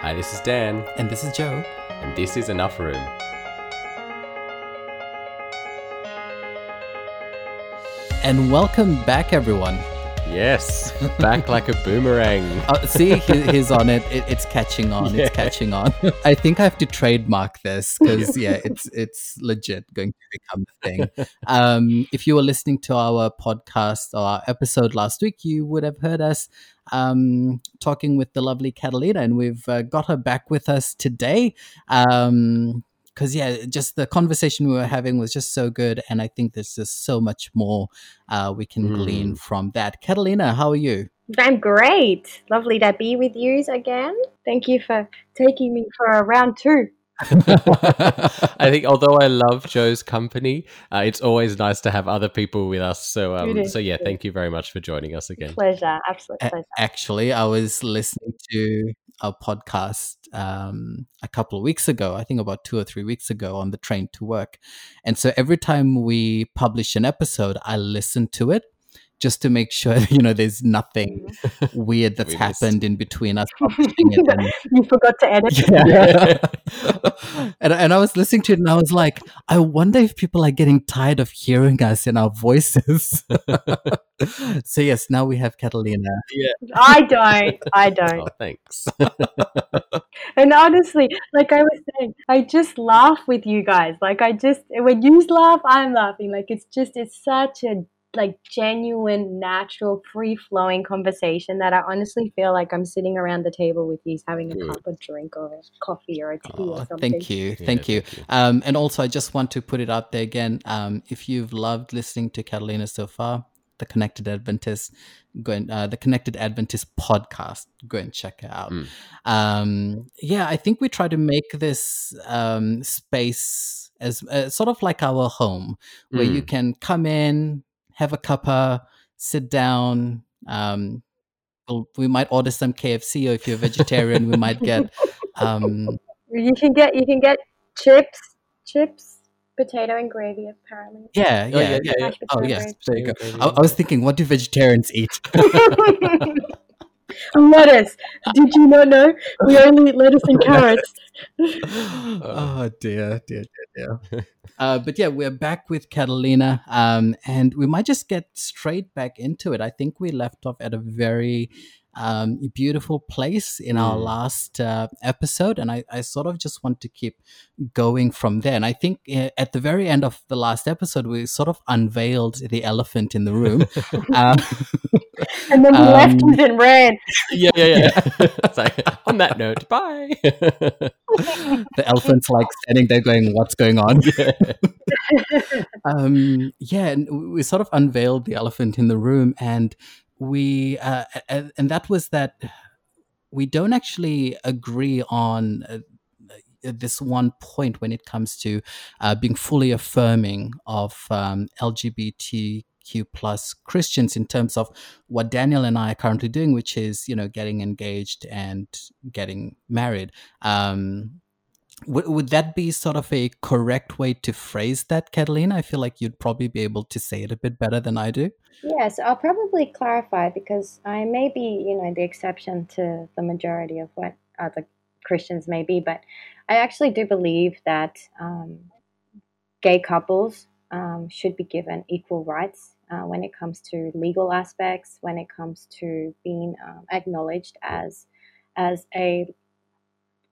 Hi, this is Dan, And this is Joe. and this is Enough Room. And welcome back, everyone. Yes, back like a boomerang. Uh, see, he, he's on it. it. It's catching on. Yeah. It's catching on. I think I have to trademark this because yeah, it's it's legit going to become a thing. Um, if you were listening to our podcast or our episode last week, you would have heard us um, talking with the lovely Catalina, and we've uh, got her back with us today. Um, because yeah, just the conversation we were having was just so good, and I think there's just so much more uh, we can Mm. glean from that. Catalina, how are you? I'm great. Lovely to be with you again. Thank you for taking me for a round two. I think although I love Joe's company, uh, it's always nice to have other people with us. So, um, so yeah, thank you very much for joining us again. Pleasure, absolute A- pleasure. Actually, I was listening to our podcast um, a couple of weeks ago, I think about two or three weeks ago on the train to work. And so every time we publish an episode, I listen to it just to make sure, you know, there's nothing weird that's We missed. happened in between us publishing it. And, you forgot to edit. yeah. and, and I was listening to it and I was like, I wonder if people are getting tired of hearing us in our voices. so, yes, now we have Catalina. Yeah. I don't. I don't. oh, thanks. And honestly, like I was saying, I just laugh with you guys. Like I just when you laugh, I'm laughing. Like it's just it's such a like genuine, natural, free flowing conversation that I honestly feel like I'm sitting around the table with you having a Good. cup of drink or a coffee or a tea Oh, or something. thank you. Yeah, thank you. thank you. Um, and also, I just want to put it out there again. Um, if you've loved listening to Catalina so far, the Connected Adventist, go and uh, the Connected Adventist podcast, go and check it out. Mm. Um, yeah, I think we try to make this um, space as uh, sort of like our home, where you Mm. can come in, have a cuppa, sit down. Um, we'll, we might order some KFC, or if you're a vegetarian, we might get. Um, You can get you can get chips, chips, potato and gravy apparently. Yeah, Oh, yeah, yeah, yeah. yeah. Oh, yes. There you go. I, I was thinking, what do vegetarians eat? lettuce. Did you not know? We only eat lettuce and carrots. oh dear, dear, dear, dear. Uh, but yeah, we're back with Catalina, um, and we might just get straight back into it. I think we left off at a very um, beautiful place in our Mm. last uh, episode, and I, I sort of just want to keep going from there. And I think uh, at the very end of the last episode, we sort of unveiled the elephant in the room. uh, And then we left Um, us and ran. yeah, yeah, yeah. Like, on that note, bye. the elephant's like standing there going, "What's going on?" um, yeah, and we sort of unveiled the elephant in the room, and we uh, and that was that we don't actually agree on. Uh, this one point when it comes to uh, being fully affirming of um, LGBTQ plus Christians in terms of what Daniel and I are currently doing, which is you know getting engaged and getting married. Um, would, would that be sort of a correct way to phrase that, Catalina? I feel like you'd probably be able to say it a bit better than I do. Yes, I'll probably clarify because I may be, you know, the exception to the majority of what other Christians may be, but I actually do believe that um, gay couples um, should be given equal rights uh, when it comes to legal aspects, when it comes to being um, acknowledged as as a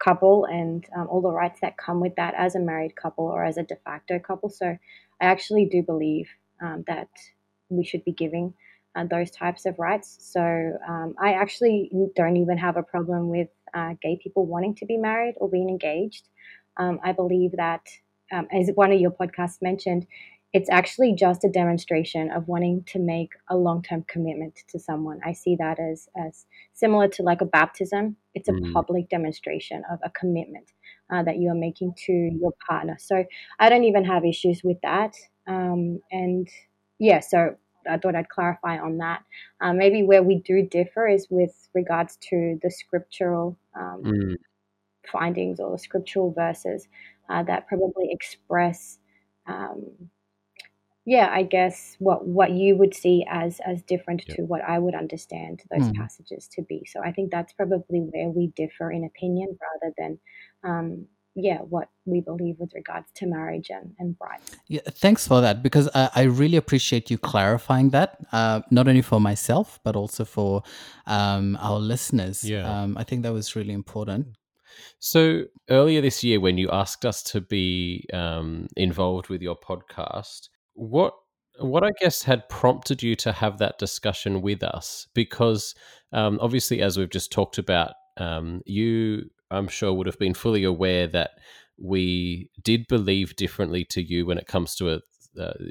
couple and um, all the rights that come with that as a married couple or as a de facto couple. So I actually do believe um, that we should be giving uh, those types of rights. So um, I actually don't even have a problem with uh, gay people wanting to be married or being engaged. Um, I believe that, um, as one of your podcasts mentioned, it's actually just a demonstration of wanting to make a long-term commitment to someone. I see that as as similar to like a baptism. It's a Mm. public demonstration of a commitment uh, that you are making to your partner. So I don't even have issues with that. Um, and yeah, so I thought I'd clarify on that. Uh, maybe where we do differ is with regards to the scriptural um, Mm. findings or scriptural verses uh, that probably express um, yeah, I guess what what you would see as as different Yeah. to what I would understand those Mm. passages to be. So I think that's probably where we differ in opinion rather than um yeah, what we believe with regards to marriage and, and brides. Yeah, thanks for that because I, I really appreciate you clarifying that, uh, not only for myself but also for um, our listeners. Yeah. Um, I think that was really important. So earlier this year, when you asked us to be um, involved with your podcast, what what I guess had prompted you to have that discussion with us? Because um, obviously, as we've just talked about, um, you I'm sure would have been fully aware that we did believe differently to you when it comes to a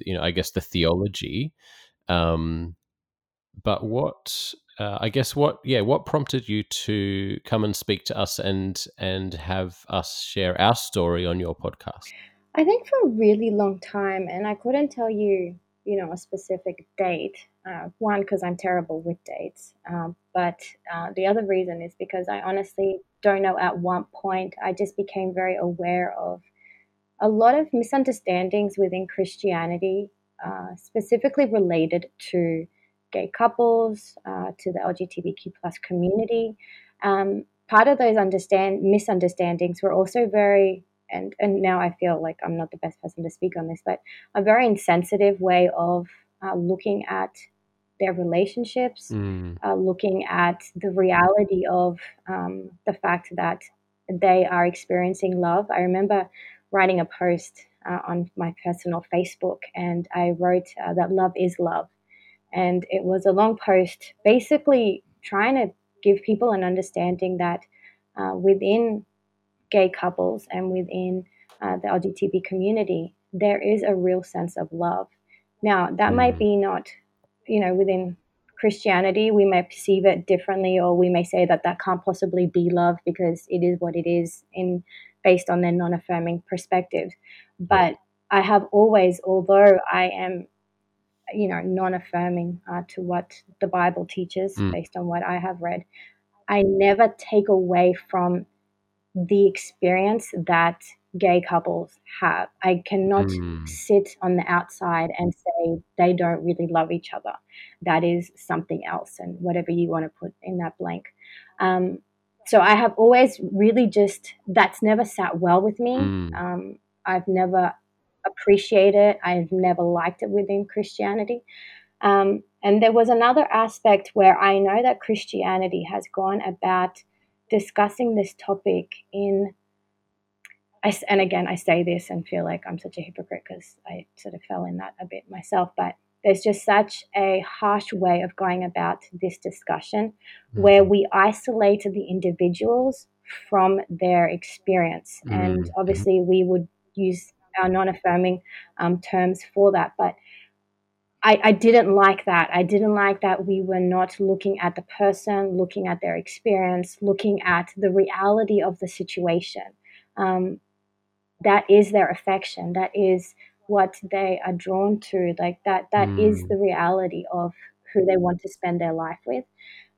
you know I guess the theology. Um, but what uh, I guess what yeah what prompted you to come and speak to us and and have us share our story on your podcast? I think for a really long time, and I couldn't tell you, you know, a specific date. Uh, one, because I'm terrible with dates, um, but uh, the other reason is because I honestly don't know at what point I just became very aware of a lot of misunderstandings within Christianity, uh, specifically related to gay couples, uh, to the LGBTQ plus community. Um, part of those understand misunderstandings were also very and and now I feel like I'm not the best person to speak on this, but a very insensitive way of uh, looking at their relationships, Mm, uh, looking at the reality of um, the fact that they are experiencing love. I remember writing a post uh, on my personal Facebook, and I wrote uh, that love is love, and it was a long post, basically trying to give people an understanding that uh, within gay couples and within uh, the LGBT community, there is a real sense of love. Now, that might Mm. be not, you know, within Christianity, we may perceive it differently, or we may say that that can't possibly be love because it is what it is in based on their non-affirming perspective. But I have always, although I am, you know, non-affirming uh, to what the Bible teaches Mm. based on what I have read, I never take away from the experience that gay couples have. I cannot Mm. sit on the outside and say they don't really love each other. That is something else, and whatever you want to put in that blank. Um, so I have always really just, that's never sat well with me. Mm. Um, I've never appreciated it, I've never liked it within Christianity. Um, and there was another aspect where I know that Christianity has gone about discussing this topic in I and again I say this and feel like I'm such a hypocrite because I sort of fell in that a bit myself, but there's just such a harsh way of going about this discussion where Mhm. we isolated the individuals from their experience. And Mm, obviously, we would use our non affirming um, terms for that. But I, I didn't like that. I didn't like that we were not looking at the person, looking at their experience, looking at the reality of the situation. Um, that is their affection. That is what they are drawn to. Like that. That is Mm. the reality of who they want to spend their life with.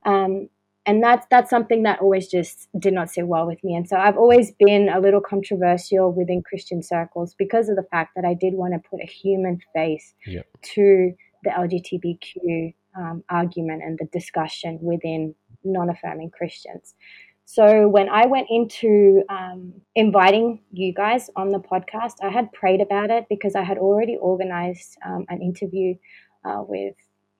Um, and that's that's something that always just did not sit well with me. And so I've always been a little controversial within Christian circles because of the fact that I did want to put a human face to the LGBTQ um, argument and the discussion within non-affirming Christians. So when I went into um, inviting you guys on the podcast, I had prayed about it because I had already organized um, an interview uh, with,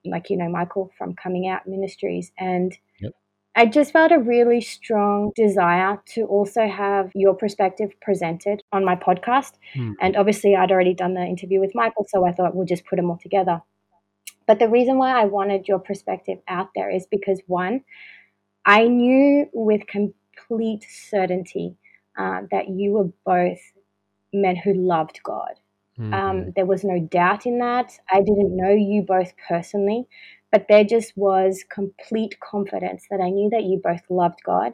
like you know, Michael from Coming Out Ministries, and Yep. I just felt a really strong desire to also have your perspective presented on my podcast. Mm. And obviously, I'd already done the interview with Michael, so I thought we'll just put them all together. But the reason why I wanted your perspective out there is because one, I knew with complete certainty uh, that you were both men who loved God. Mhm. Um, there was no doubt in that. I didn't know you both personally, but there just was complete confidence that I knew that you both loved God.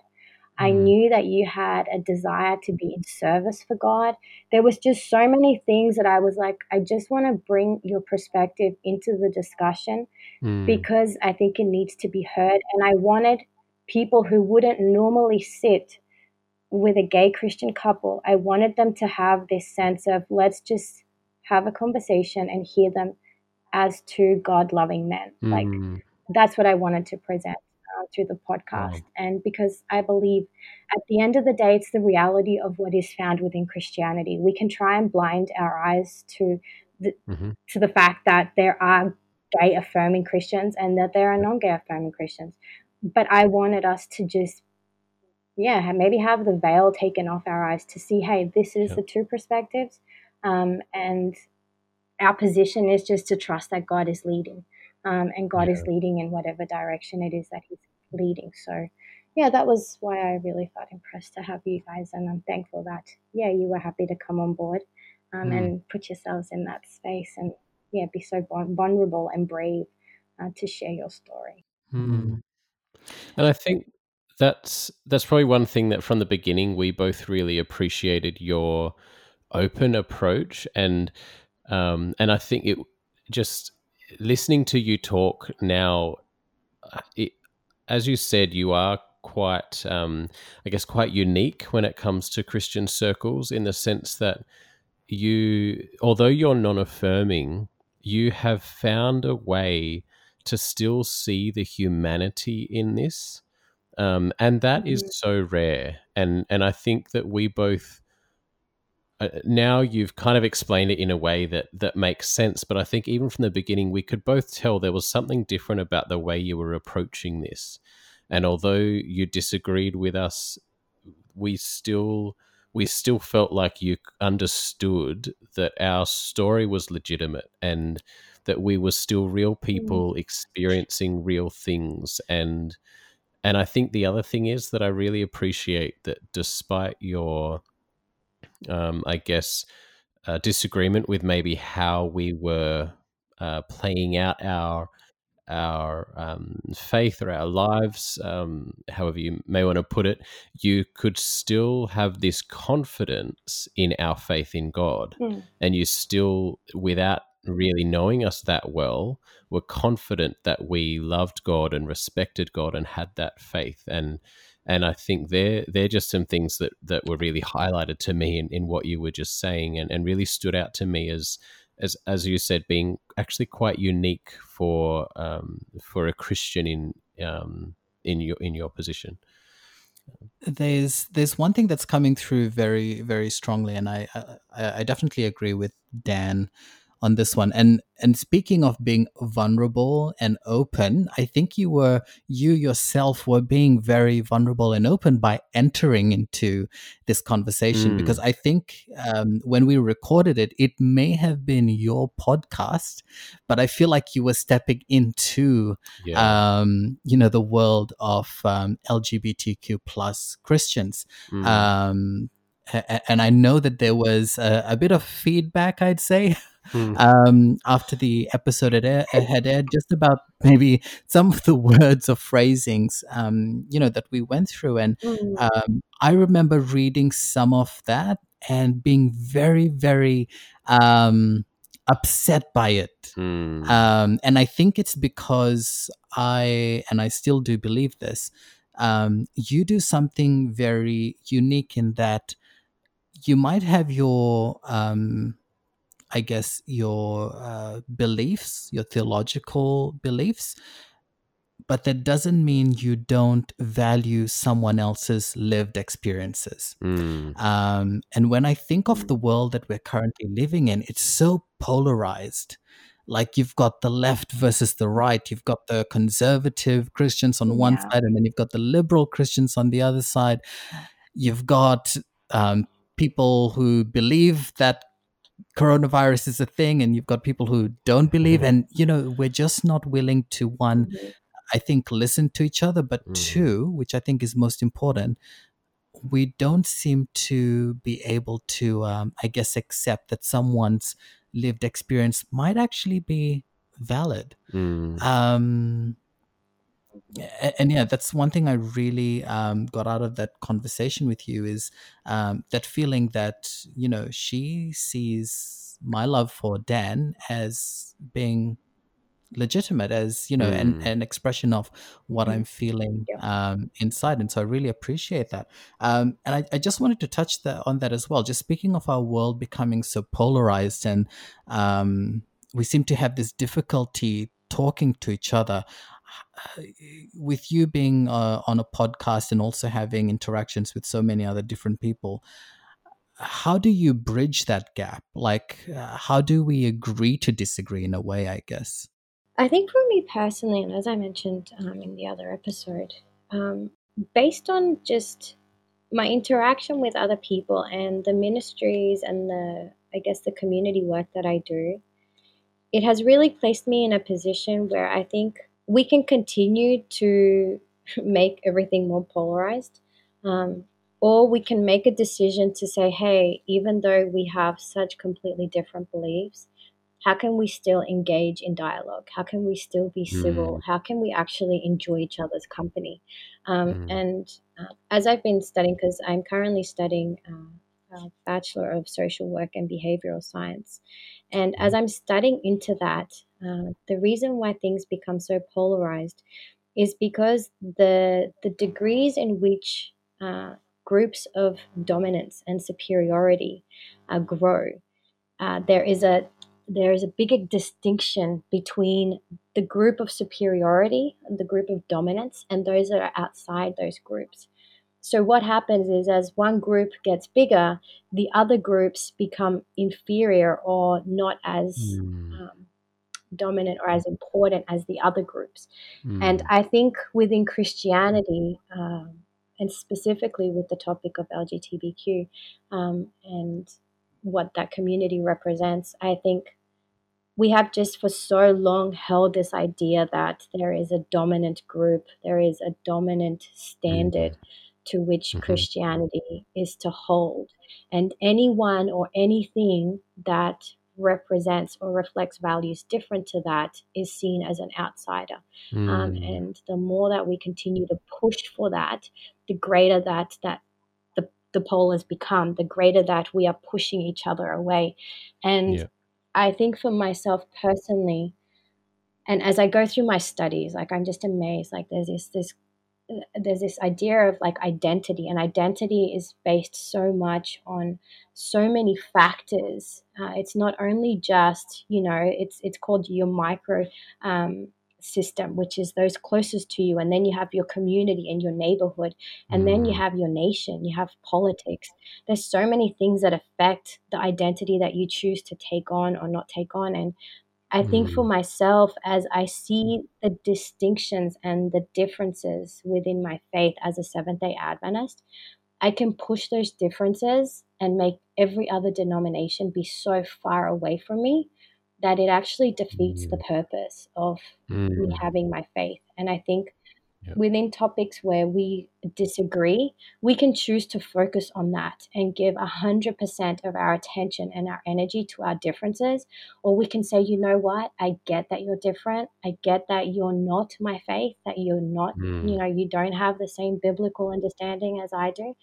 I Mm. knew that you had a desire to be in service for God. There was just so many things that I was like, I just want to bring your perspective into the discussion Mm. because I think it needs to be heard. And I wanted people who wouldn't normally sit with a gay Christian couple, I wanted them to have this sense of let's just have a conversation and hear them as two God loving men. Mm. Like that's what I wanted to present uh, through the podcast. Right. And because I believe at the end of the day, it's the reality of what is found within Christianity. We can try and blind our eyes to the, mm-hmm. to the fact that there are gay affirming Christians and that there are non gay affirming Christians. But I wanted us to just, yeah, maybe have the veil taken off our eyes to see, hey, this is the two perspectives. Um, and our position is just to trust that God is leading. Um, and God yeah. is leading in whatever direction it is that He's leading. So, yeah, that was why I really felt impressed to have you guys, and I'm thankful that yeah you were happy to come on board um, mm. and put yourselves in that space and yeah be so vulnerable and brave uh, to share your story. Mm. And I think that's that's probably one thing that from the beginning we both really appreciated your open approach and um, and I think it just listening to you talk now, it, as you said, you are quite, um, I guess, quite unique when it comes to Christian circles in the sense that you, although you're non affirming, you have found a way to still see the humanity in this. Um, and that is mm-hmm. so rare. And, and I think that we both now you've kind of explained it in a way that that makes sense but i think even from the beginning we could both tell there was something different about the way you were approaching this and although you disagreed with us we still we still felt like you understood that our story was legitimate and that we were still real mm. people experiencing real things and and I think the other thing is that I really appreciate that despite your um, I guess, uh, disagreement with maybe how we were uh, playing out our our um, faith or our lives, um, however you may want to put it, you could still have this confidence in our faith in God, mm. and you still, without really knowing us that well, were confident that we loved God and respected God and had that faith and and I think they're they're just some things that that were really highlighted to me in, in what you were just saying and, and really stood out to me as as as you said being actually quite unique for um, for a Christian in um, in your in your position. There's there's one thing that's coming through very very strongly, and I I, I definitely agree with Dan on this one. And and speaking of being vulnerable and open, I think you were you yourself were being very vulnerable and open by entering into this conversation mm. because I think um, when we recorded it, it may have been your podcast, but I feel like you were stepping into yeah. um, you know the world of um, LGBTQ plus Christians. Mm. Um, and I know that there was a, a, bit of feedback, I'd say, mm. um, after the episode had, air, had aired, just about maybe some of the words or phrasings, um, you know, that we went through. And mm. um, I remember reading some of that and being very, very um, upset by it. Mm. and I think it's because I, and I still do believe this, um, you do something very unique in that you might have your um, I guess, your uh, beliefs, your theological beliefs, but that doesn't mean you don't value someone else's lived experiences. Mm. Um, and when I think of the world that we're currently living in, it's so polarized. Like you've got the left versus the right, you've got the conservative Christians on one yeah. side, and then you've got the liberal Christians on the other side. You've got um, people who believe that coronavirus is a thing and you've got people who don't believe mm-hmm. and you know we're just not willing to one mm-hmm. i think listen to each other but mm. two which i think is most important we don't seem to be able to um, i guess accept that someone's lived experience might actually be valid mm. um, and yeah that's one thing i really um, got out of that conversation with you is um, that feeling that you know she sees my love for dan as being legitimate as you know Mm. an, an expression of what Mm. i'm feeling Yeah. um, inside and so i really appreciate that um, and I, I just wanted to touch the, on that as well just speaking of our world becoming so polarized and um, we seem to have this difficulty talking to each other with you being uh, on a podcast and also having interactions with so many other different people how do you bridge that gap? Like uh, how do we agree to disagree in a way i guess? I think for me personally, and as I mentioned um, in the other episode, um, based on just my interaction with other people and the ministries and the, I guess, the community work that I do, it has really placed me in a position where I think we can continue to make everything more polarized. Um, or we can make a decision to say, hey, even though we have such completely different beliefs, how can we still engage in dialogue? How can we still be civil? Mm. How can we actually enjoy each other's company? Um, Mm. And uh, as I've been studying, because I'm currently studying uh, a Bachelor of Social Work and Behavioral Science, and as I'm studying into that, uh, the reason why things become so polarized is because the the degrees in which uh, groups of dominance and superiority uh, grow, uh, there is a there is a bigger distinction between the group of superiority and the group of dominance and those that are outside those groups. So what happens is as one group gets bigger, the other groups become inferior or not as Mm. um, dominant or as important as the other groups. And Mm. I think within Christianity, um, and specifically with the topic of LGBTQ um, and what that community represents, I think we have just for so long held this idea that there is a dominant group, there is a dominant standard to which Mhm. Christianity is to hold. And anyone or anything that represents or reflects values different to that is seen as an outsider. Um, Mm. and the more that we continue to push for that, the greater that that the, the pole has become, the greater that we are pushing each other away. And Yeah. I think for myself personally, and as I go through my studies, like I'm just amazed. Like there's this this there's this idea of like identity, and identity is based so much on so many factors. Uh, it's not only just you know it's it's called your micro um, system, which is those closest to you, and then you have your community and your neighborhood, and then you Mm. have your nation, you have politics. There's so many things that affect the identity that you choose to take on or not take on, and I think for Mm. myself, as I see the distinctions and the differences within my faith as a Seventh day Adventist, I can push those differences and make every other denomination be so far away from me that it actually defeats the Mm. purpose of me Mm. having my faith. And I think Yep. within topics where we disagree, we can choose to focus on that and give 100% of our attention and our energy to our differences. Or we can say, you know what, I get that you're different. I get that you're not my faith, that you're not, you Mm. know, you don't have the same biblical understanding as I do.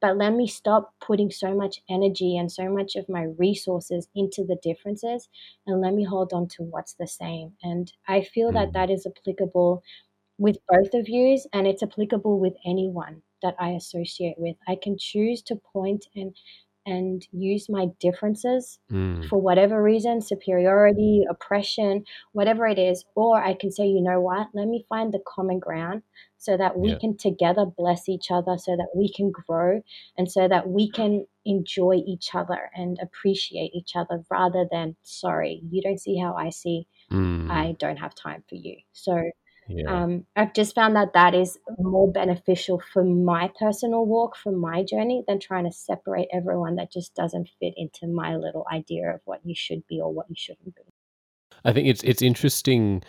But let me stop putting so much energy and so much of my resources into the differences and let me hold on to what's the same. And I feel that Mm. that is applicable with both of yous and it's applicable with anyone that I associate with. I can choose to point and and use my differences Mm. for whatever reason, superiority, oppression, whatever it is, or I can say, you know what, let me find the common ground so that we Yeah. can together bless each other, so that we can grow, and so that we can enjoy each other and appreciate each other rather than, sorry, you don't see how I see, Mm. I don't have time for you. So Yeah. um, I've just found that that is more beneficial for my personal walk, for my journey, than trying to separate everyone that just doesn't fit into my little idea of what you should be or what you shouldn't be. I think it's it's interesting,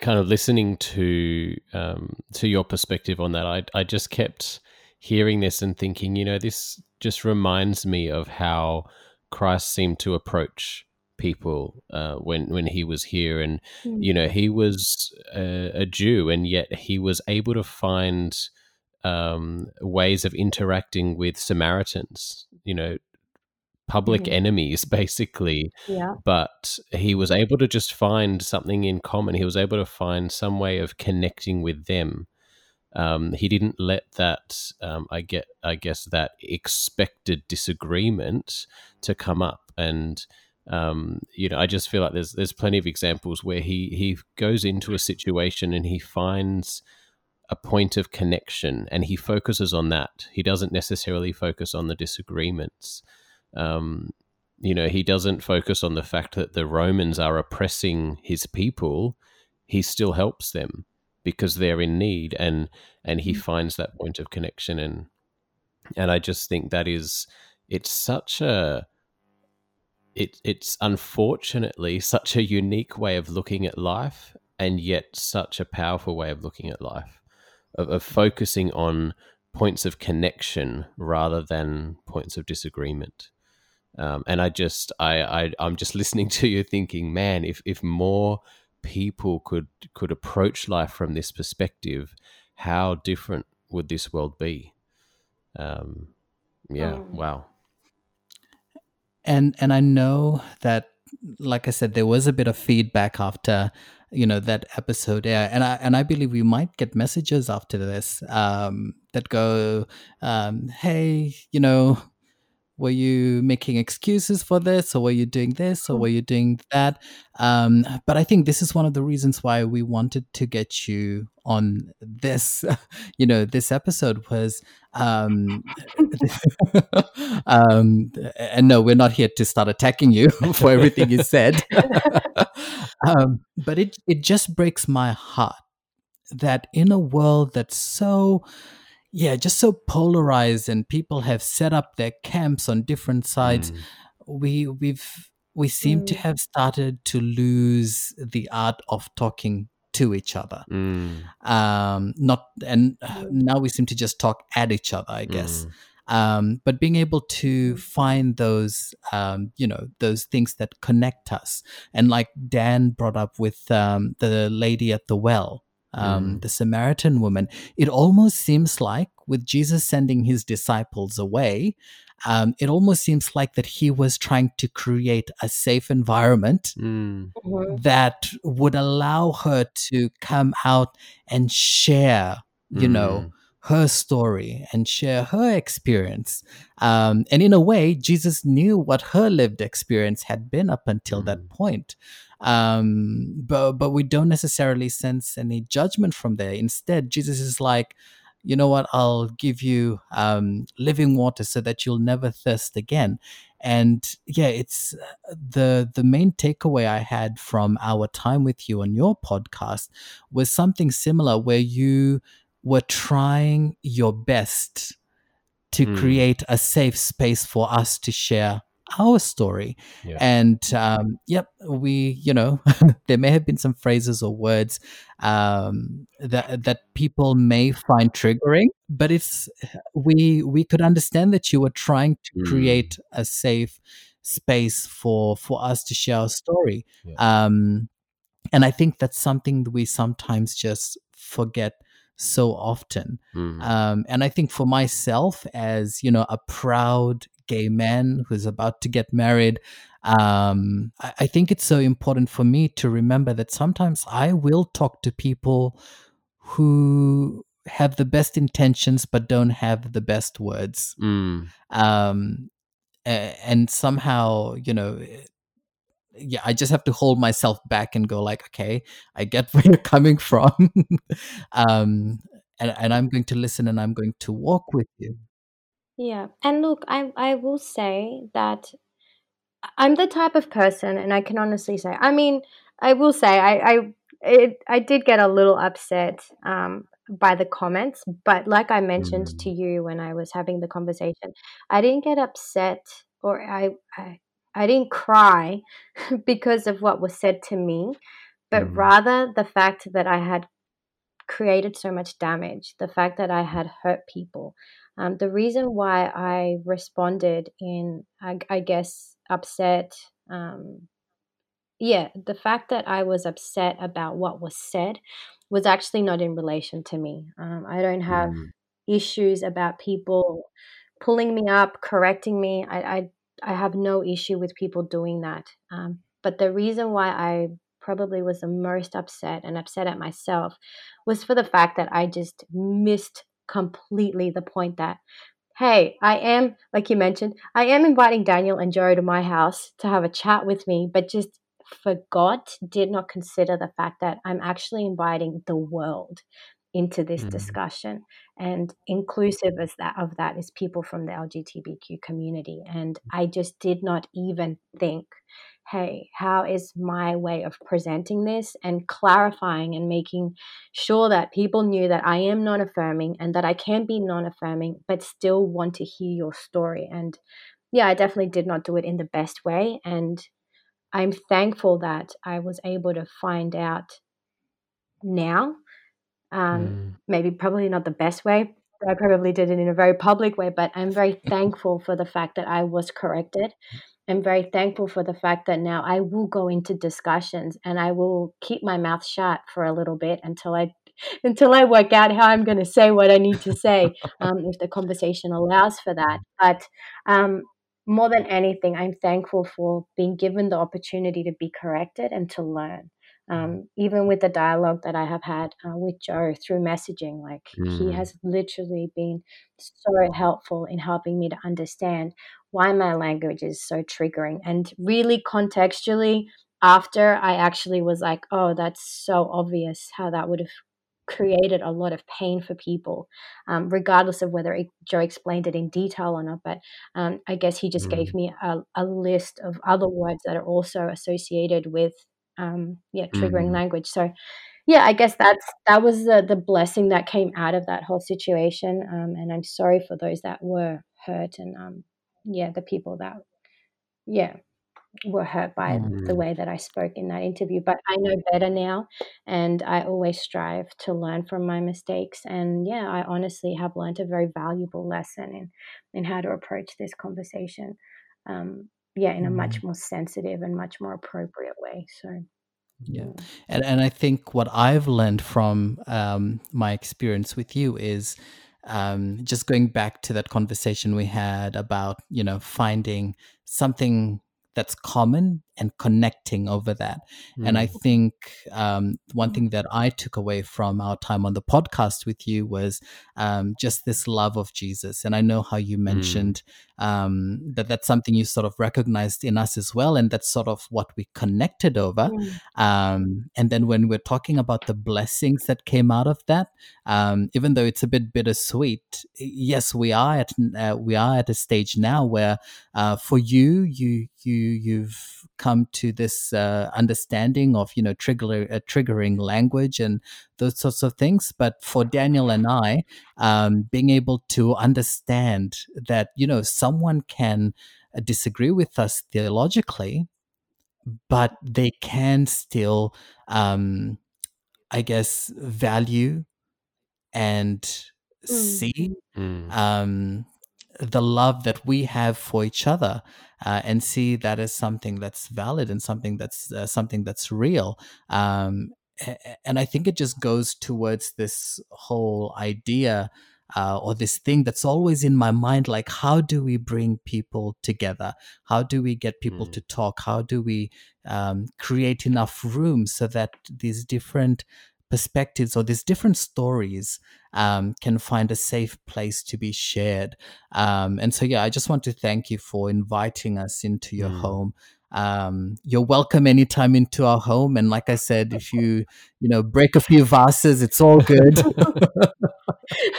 kind of listening to um, to your perspective on that. I I just kept hearing this and thinking, you know, this just reminds me of how Christ seemed to approach people uh, when when he was here, and you know, he was a, a Jew, and yet he was able to find um, ways of interacting with Samaritans. You know, public Mhm. enemies, basically. Yeah. But he was able to just find something in common. He was able to find some way of connecting with them. Um, he didn't let that, um, I get, I guess, that expected disagreement to come up, and um, you know, I just feel like there's there's plenty of examples where he he goes into a situation and he finds a point of connection and he focuses on that. He doesn't necessarily focus on the disagreements. Um, you know, he doesn't focus on the fact that the Romans are oppressing his people. He still helps them because they're in need, and and he finds that point of connection, and and I just think that is it's such a it it's unfortunately such a unique way of looking at life, and yet such a powerful way of looking at life, of, of focusing on points of connection rather than points of disagreement. Um, and I just I, I I'm just listening to you thinking, man, if if more people could could approach life from this perspective, how different would this world be? Um, yeah, Mm. wow. And and I know that, like I said, there was a bit of feedback after you know that episode. Air, and I and I believe we might get messages after this um, that go, um, "Hey, you know, were you making excuses for this, or were you doing this, or were you doing that?" Um, but I think this is one of the reasons why we wanted to get you on this, you know, this episode was um, um, and no, we're not here to start attacking you for everything you said. um, but it it just breaks my heart that in a world that's so yeah, just so polarized and people have set up their camps on different sides, Mm, we we've we seem to Mm. have started to lose the art of talking to each other. Mm, um not and Mm. now we seem to just talk at each other i guess. Mm, um but being able to find those um you know those things that connect us. And like dan brought up with um the lady at the well um Mm. the samaritan woman it almost seems like with jesus sending his disciples away um, it almost seems like that he was trying to create a safe environment mm, Mhm. that would allow her to come out and share, you know, mm, her story and share her experience. Um, and in a way, Jesus knew what her lived experience had been up until that Mm. point. Um, but but we don't necessarily sense any judgment from there. Instead, Jesus is like, you know what? I'll give you um, living water so that you'll never thirst again. And yeah, it's uh, the the main takeaway I had from our time with you on your podcast was something similar, where you were trying your best to Mm. create a safe space for us to share our story. Yeah. And um, yep, we, you know, there may have been some phrases or words um, that that people may find triggering, but it's we we could understand that you were trying to Mm. create a safe space for for us to share our story. Yeah. Um, and I think that's something that we sometimes just forget so often. Mm. Um, and I think for myself, as you know, a proud gay man who's about to get married, um, I, I think it's so important for me to remember that sometimes I will talk to people who have the best intentions but don't have the best words. Mm. Um, and somehow, you know, yeah, I just have to hold myself back and go like, okay, I get where you're coming from. um, and, and I'm going to listen and I'm going to walk with you. Yeah. And look, I I will say that I'm the type of person, and I can honestly say, I mean, I will say, I I it, I did get a little upset um, by the comments, but like I mentioned Mm. to you when I was having the conversation, I didn't get upset or I I, I didn't cry because of what was said to me, but Mhm. rather the fact that I had created so much damage, the fact that I had hurt people. Um, the reason why I responded in, I, I guess, upset, um, yeah, the fact that I was upset about what was said was actually not in relation to me. Um, I don't have Mm. issues about people pulling me up, correcting me. I, I I have no issue with people doing that. Um, but the reason why I probably was the most upset and upset at myself was for the fact that I just missed completely the point that hey, I am, like you mentioned, I am inviting Daniel and Joe to my house to have a chat with me, but just forgot, did not consider the fact that I'm actually inviting the world into this mm. discussion and inclusive as that of that is people from the lgbtq community and i just did not even think hey, how is my way of presenting this and clarifying and making sure that people knew that I am non affirming and that I can be non affirming, but still want to hear your story. And yeah, I definitely did not do it in the best way. And I'm thankful that I was able to find out now. Um, mm. Maybe probably not the best way. I probably did it in a very public way, but I'm very thankful for the fact that I was corrected I'm very thankful for the fact that now I will go into discussions and I will keep my mouth shut for a little bit until I until I work out how I'm going to say what I need to say, um, if the conversation allows for that. But um, more than anything, I'm thankful for being given the opportunity to be corrected and to learn. Um, even with the dialogue that I have had uh, with Joe through messaging, like mm. he has literally been so helpful in helping me to understand why my language is so triggering. And really contextually, after I actually was like, oh, that's so obvious how that would have created a lot of pain for people, um, regardless of whether it, Joe explained it in detail or not. But um, I guess he just mm. gave me a, a, list of other words that are also associated with, um, yeah, triggering mm. language. So, yeah, I guess that's that was the the blessing that came out of that whole situation. Um, and I'm sorry for those that were hurt and um, yeah, the people that, yeah, were hurt by mm. the way that I spoke in that interview. But I know better now, and I always strive to learn from my mistakes. And yeah, I honestly have learned a very valuable lesson in in how to approach this conversation. Um, yeah, in a much more sensitive and much more appropriate way. So. Yeah, and and I think what I've learned from um, my experience with you is um, just going back to that conversation we had about you know finding something that's common and connecting over that. Mm. And I mm. think um, one thing that I took away from our time on the podcast with you was um, just this love of Jesus. And I know how you mm. mentioned mm. um, that that's something you sort of recognized in us as well. And that's sort of what we connected over. Mm. and then when we're talking about the blessings that came out of that, um, even though it's a bit bittersweet, yes, we are at uh, we are at a stage now where uh, for you, you you you've come to this uh, understanding of you know trigger uh, triggering language and those sorts of things but for daniel and i um, being able to understand that you know someone can uh, disagree with us theologically but they can still um, i guess value and mm. see mm. Um, the love that we have for each other uh, and see that as something that's valid and something that's uh, something that's real um, and i think it just goes towards this whole idea uh, or this thing that's always in my mind like how do we bring people together how do we get people mm. to talk how do we um, create enough room so that these different perspectives or these different stories um, can find a safe place to be shared. Um, and so, yeah, I just want to thank you for inviting us into your mm. home. Um, you're welcome anytime into our home. And like I said, if you, you know, break a few vases, it's all good.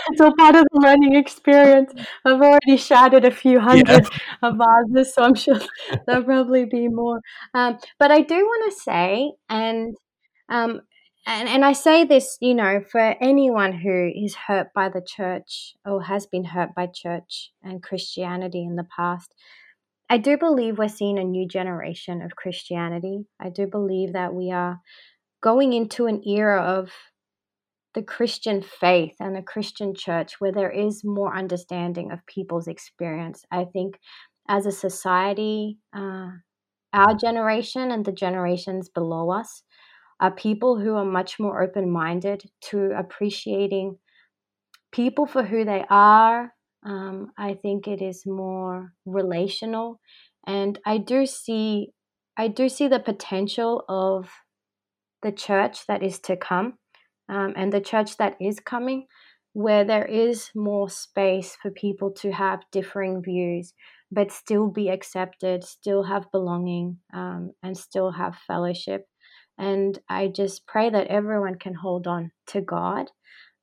it's all part of the learning experience. I've already shattered a few hundred yeah. vases, so I'm sure there'll probably be more. Um, but I do want to say, and um, and, and I say this, you know, for anyone who is hurt by the church or has been hurt by church and Christianity in the past, I do believe we're seeing a new generation of Christianity. I do believe that we are going into an era of the Christian faith and the Christian church where there is more understanding of people's experience. I think as a society, uh, our generation and the generations below us, are people who are much more open minded to appreciating people for who they are, Um, I think it is more relational, and I do see I do see the potential of the church that is to come um, and the church that is coming, where there is more space for people to have differing views, but still be accepted, still have belonging, um, and still have fellowship. And I just pray that everyone can hold on to God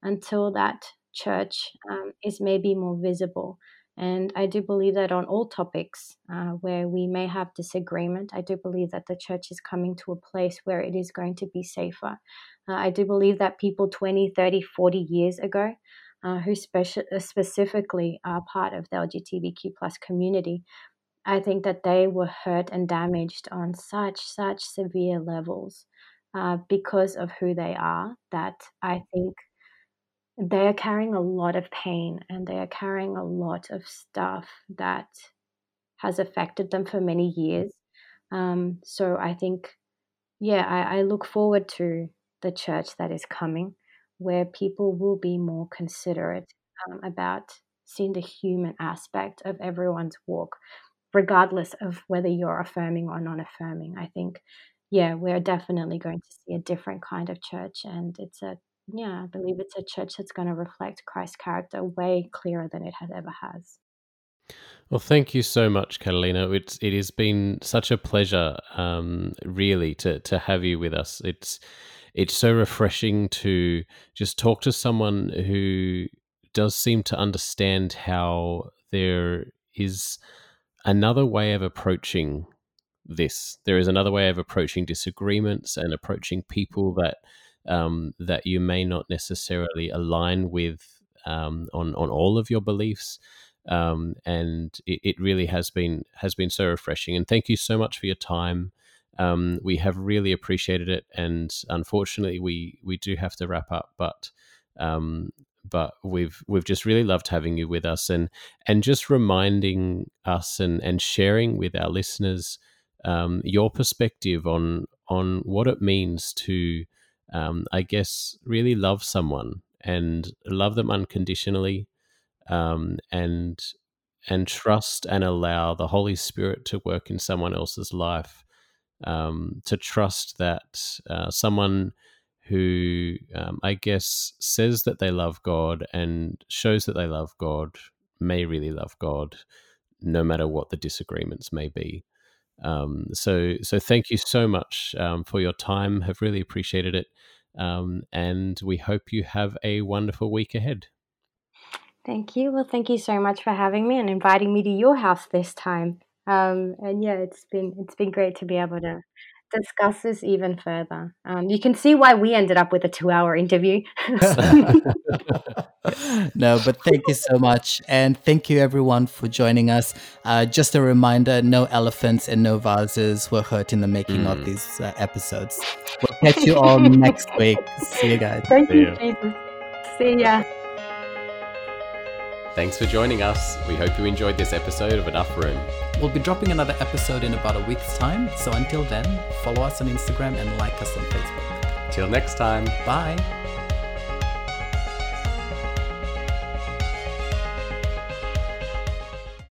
until that church um, is maybe more visible. And I do believe that on all topics uh, where we may have disagreement, I do believe that the church is coming to a place where it is going to be safer. Uh, I do believe that people 20, 30, 40 years ago, uh, who speci- specifically are part of the LGBTQ plus community, I think that they were hurt and damaged on such, such severe levels uh, because of who they are that I think they are carrying a lot of pain and they are carrying a lot of stuff that has affected them for many years. Um, so I think, yeah, I, I look forward to the church that is coming where people will be more considerate um, about seeing the human aspect of everyone's walk, regardless of whether you're affirming or non affirming. I think, yeah, we're definitely going to see a different kind of church, and it's a yeah, I believe it's a church that's going to reflect Christ's character way clearer than it has ever has. Well, thank you so much, Catalina. It's it has been such a pleasure, um, really, to to have you with us. It's it's so refreshing to just talk to someone who does seem to understand how there is another way of approaching this. There is another way of approaching disagreements and approaching people that um, that you may not necessarily align with um, on on all of your beliefs. Um, and it, it, really has been has been so refreshing. And thank you so much for your time. Um, we have really appreciated it, and unfortunately, we we do have to wrap up. But um, but we've we've just really loved having you with us, and and just reminding us and and sharing with our listeners um, your perspective on on what it means to um, I guess, really love someone and love them unconditionally, um, and and trust and allow the Holy Spirit to work in someone else's life. Um, to trust that uh, someone who um, I guess says that they love God and shows that they love God may really love God, no matter what the disagreements may be. Um, so, so thank you so much um, for your time. Have really appreciated it, um, and we hope you have a wonderful week ahead. Thank you. Well, thank you so much for having me and inviting me to your house this time. Um, and yeah, it's been it's been great to be able to discuss this even further. Um, you can see why we ended up with a two-hour interview. no, but thank you so much, and thank you everyone for joining us. Uh, just a reminder: no elephants and no vases were hurt in the making mm. of hmm. these uh, episodes. We'll catch you all next week. See you guys. Thank See you, Jesus. See ya. Thanks for joining us. We hope you enjoyed this episode of Enough Room. We'll be dropping another episode in about a week's time, so until then, follow us on Instagram and like us on Facebook. Till next time. Bye.